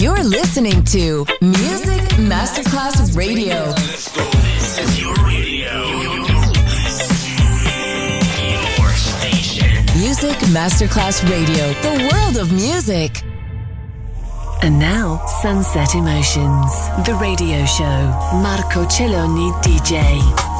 You're listening to Music Masterclass Radio. This is your radio. Your station. Music Masterclass Radio, the world of music. And now, Sunset Emotions, the radio show. Marco Celloni, DJ.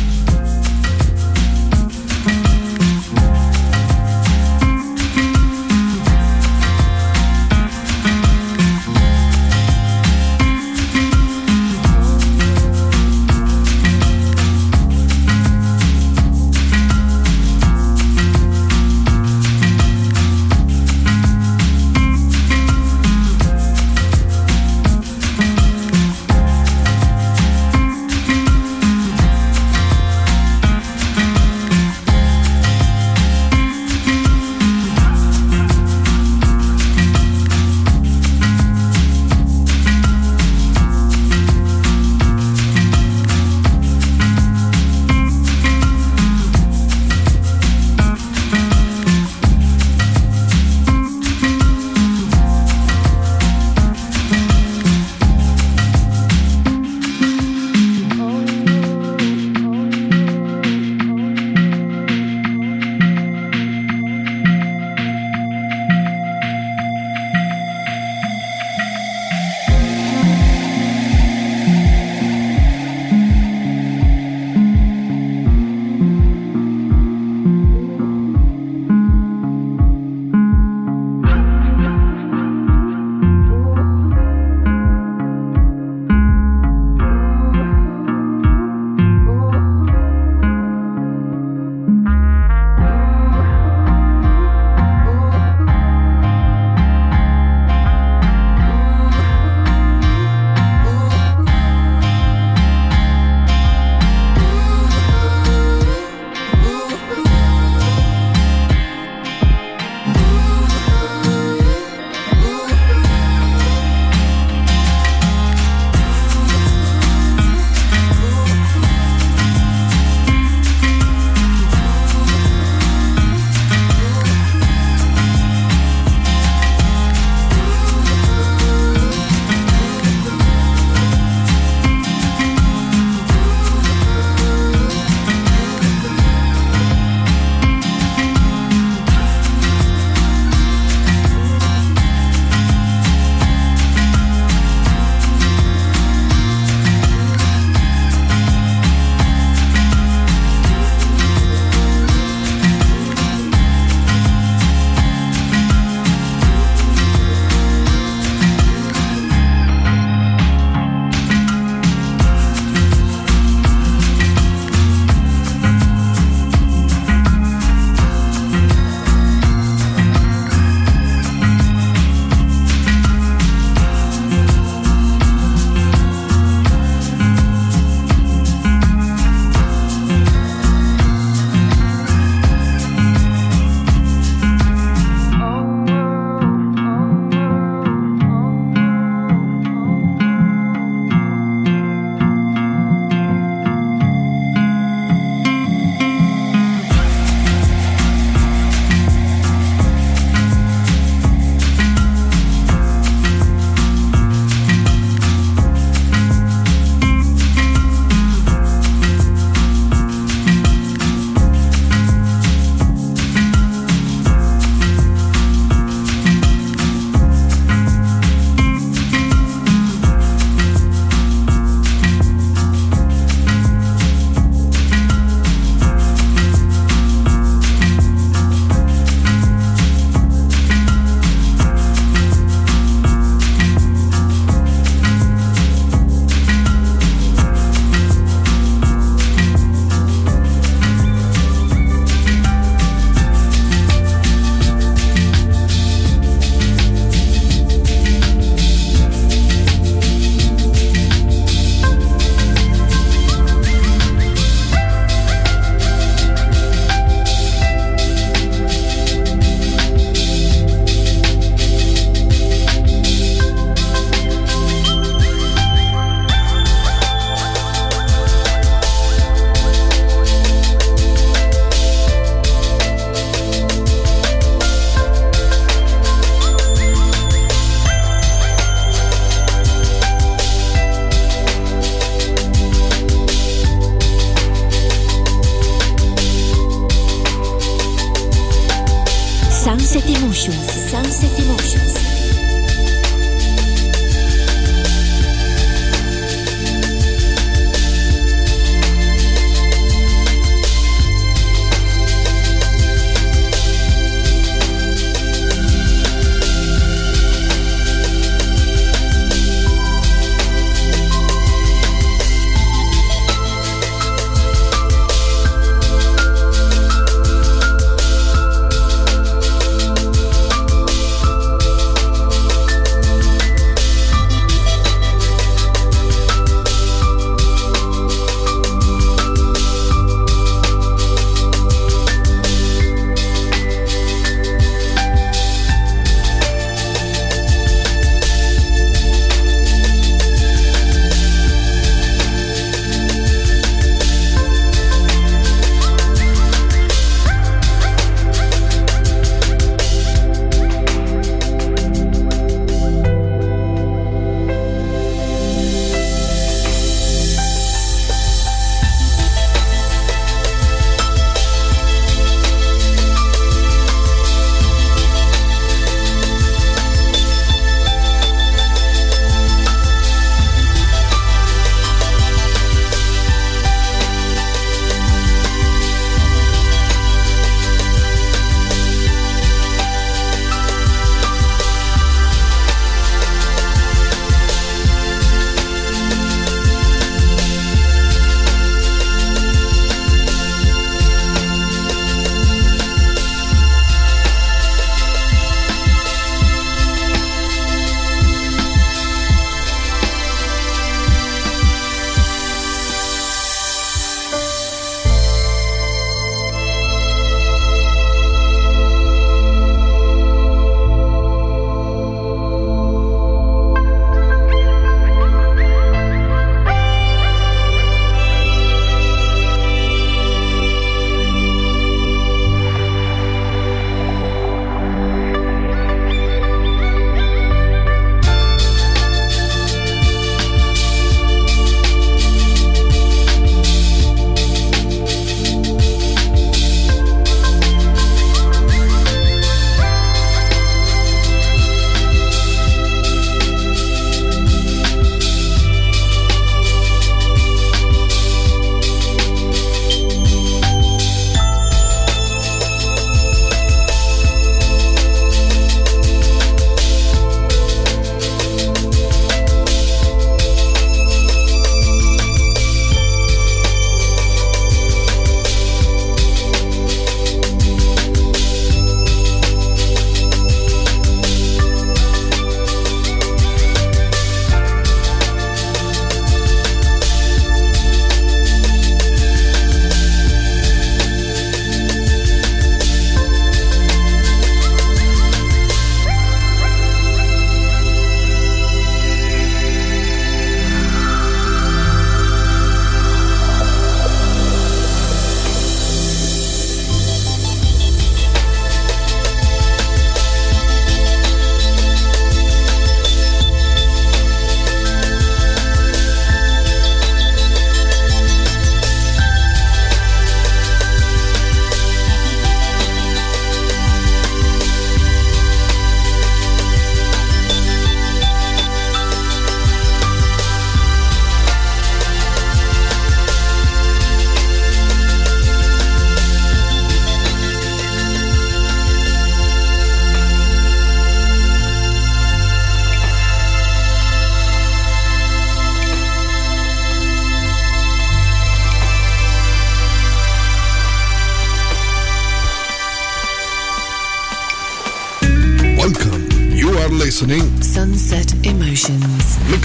Sunset Emotions.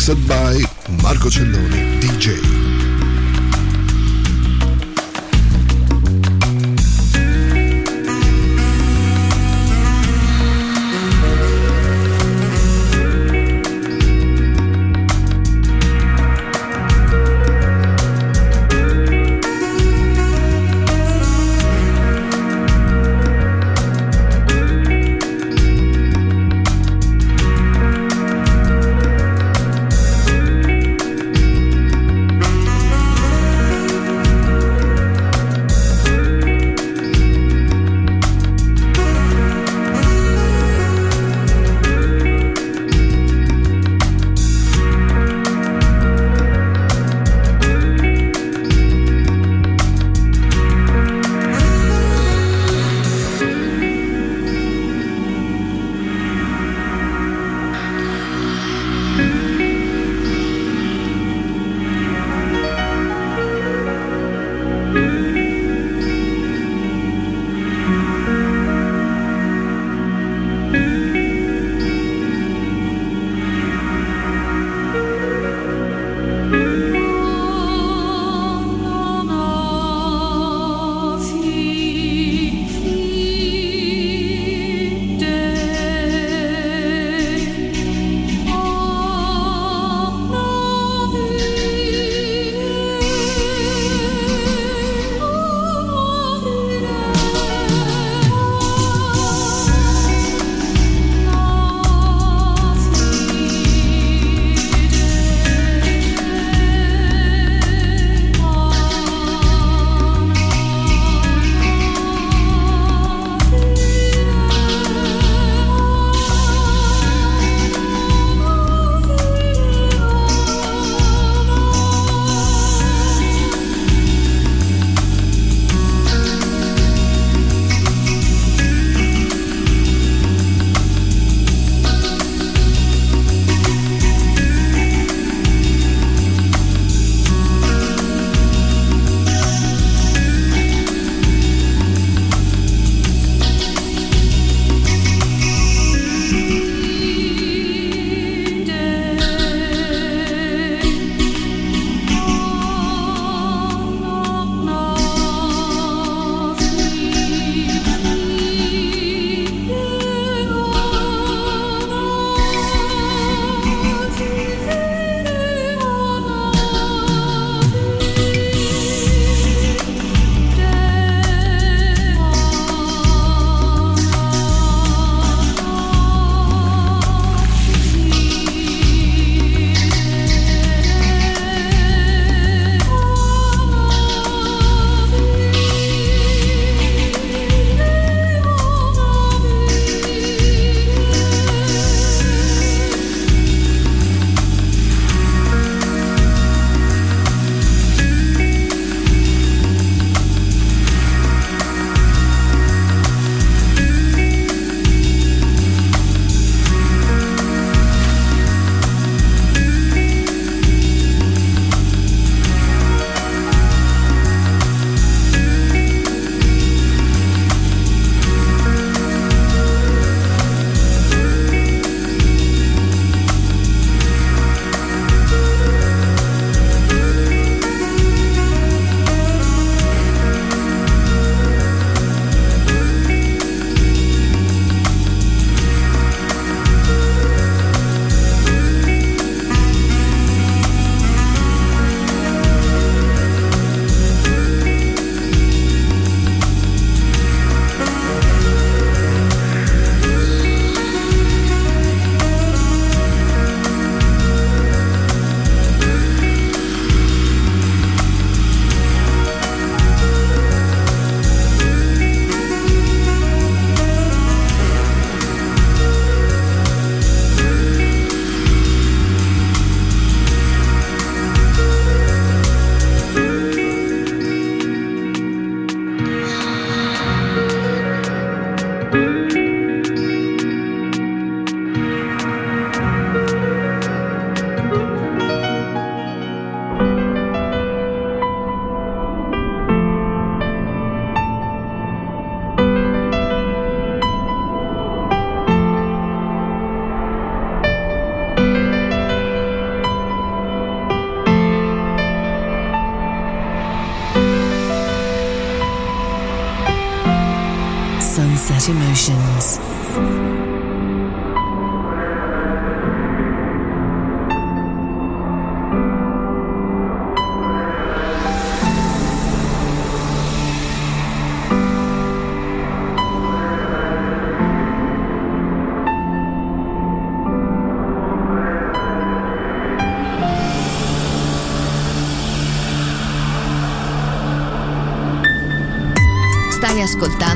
Mixed by Marco Celloni, DJ. Sunset Emotions. Ascoltando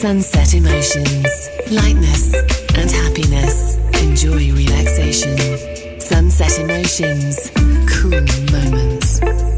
Sunset Emotions. Lightness and happiness. Enjoy relaxation. Sunset Emotions. Cool moments.